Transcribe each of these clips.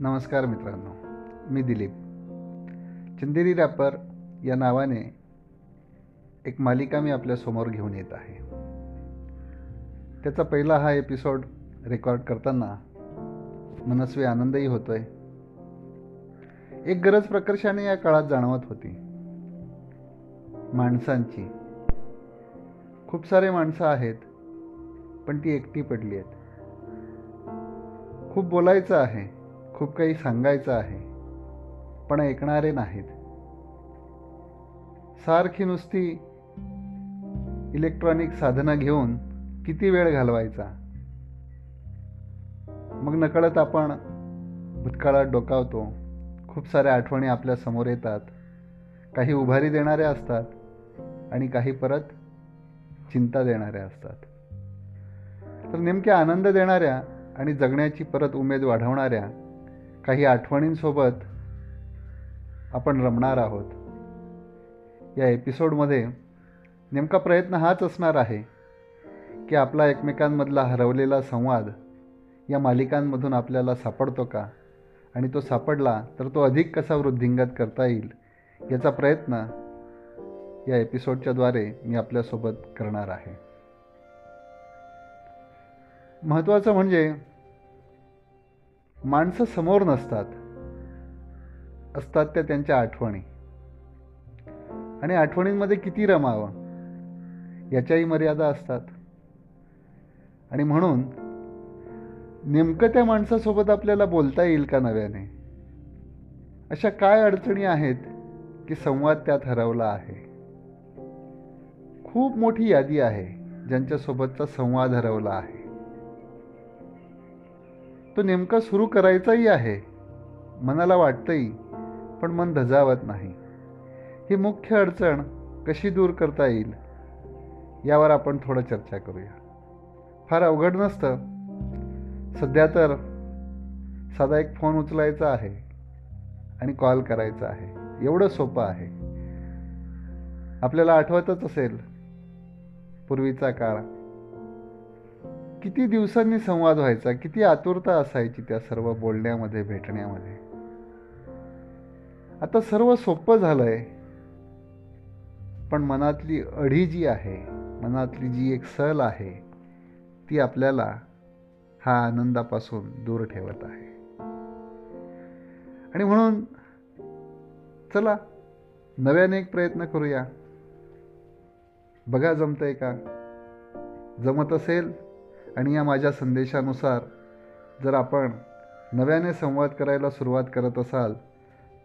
नमस्कार मित्रांनो मी दिलीप. चंदेरी रॅपर या नावाने एक मालिका मी आपल्यासमोर घेऊन येत आहे. त्याचा पहिला हा एपिसोड रेकॉर्ड करताना मनस्वी आनंदही होतोय. एक गरज प्रकर्षाने या काळात जाणवत होती. माणसांची. खूप सारे माणसं आहेत पण ती एकटी पडली आहेत. खूप बोलायचं आहे खूप काही सांगायचं आहे पण ऐकणारे नाहीत. सारखी नुसती इलेक्ट्रॉनिक साधनं घेऊन किती वेळ घालवायचा? मग नकळत आपण भूतकाळात डोकावतो. खूप साऱ्या आठवणी आपल्यासमोर येतात. काही उभारी देणाऱ्या असतात आणि काही परत चिंता देणाऱ्या असतात. तर नेमक्या आनंद देणाऱ्या आणि जगण्याची परत उमेद वाढवणाऱ्या काही आठवणींसोबत आपण रमणार आहोत. या एपिसोडमध्ये नेमका प्रयत्न हाच असणार आहे की आपला एकमेकांमधला हरवलेला संवाद या मालिकांमधून आपल्याला सापडतो का? आणि तो सापडला तर तो अधिक कसा वृद्धिंगत करता येईल याचा प्रयत्न या एपिसोडच्याद्वारे मी आपल्यासोबत करणार आहे. महत्त्वाचं म्हणजे माणसं समोर नसतात. असतात त्या त्यांच्या आठवणी. आणि आठवणींमध्ये किती रमावं? याच्याही मर्यादा असतात. आणि म्हणून नेमकं त्या माणसासोबत आपल्याला बोलता येईल का नव्याने? अशा काय अडचणी आहेत की संवाद त्यात हरवला आहे? खूप मोठी यादी आहे ज्यांच्यासोबतचा संवाद हरवला आहे. तो नेमका सुरू करायचाही आहे. मनाला वाटतंही पण मन धजावत नाही. ही मुख्य अडचण कशी दूर करता येईल यावर आपण थोडं चर्चा करूया. फार अवघड नसतं. सध्या तर साधा एक फोन उचलायचा आहे आणि कॉल करायचा आहे. एवढं सोपं आहे. आपल्याला आठवतच असेल पूर्वीचा काळ. किती दिवसांनी संवाद व्हायचा? किती आतुरता असायची त्या सर्व बोलण्यामध्ये भेटण्यामध्ये? आता सर्व सोपं झालंय. पण मनातली अढी जी आहे मनातली जी एक सल आहे ती आपल्याला हा आनंदापासून दूर ठेवत आहे. आणि म्हणून चला नव्याने एक प्रयत्न करूया. बघा जमतंय का? जमत असेल आणि या माझ्या संदेशानुसार जर आपण नव्याने संवाद करायला सुरुवात करत असाल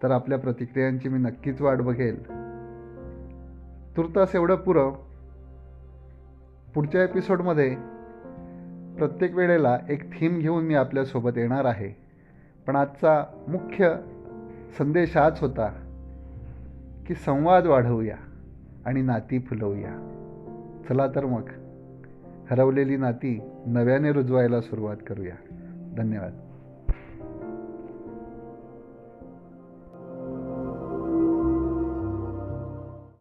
तर आपल्या प्रतिक्रियांची मी नक्कीच वाट बघेल. तुर्तास एवढं पुरं पुढच्या एपिसोडमध्ये प्रत्येक वेळेला एक थीम घेऊन मी आपल्यासोबत येणार आहे. पण आजचा मुख्य संदेश हाच होता की संवाद वाढवूया आणि नाती फुलवूया. चला तर मग. हरवलेली नाती नव्याने रुजवायला सुरुवात करूया. धन्यवाद.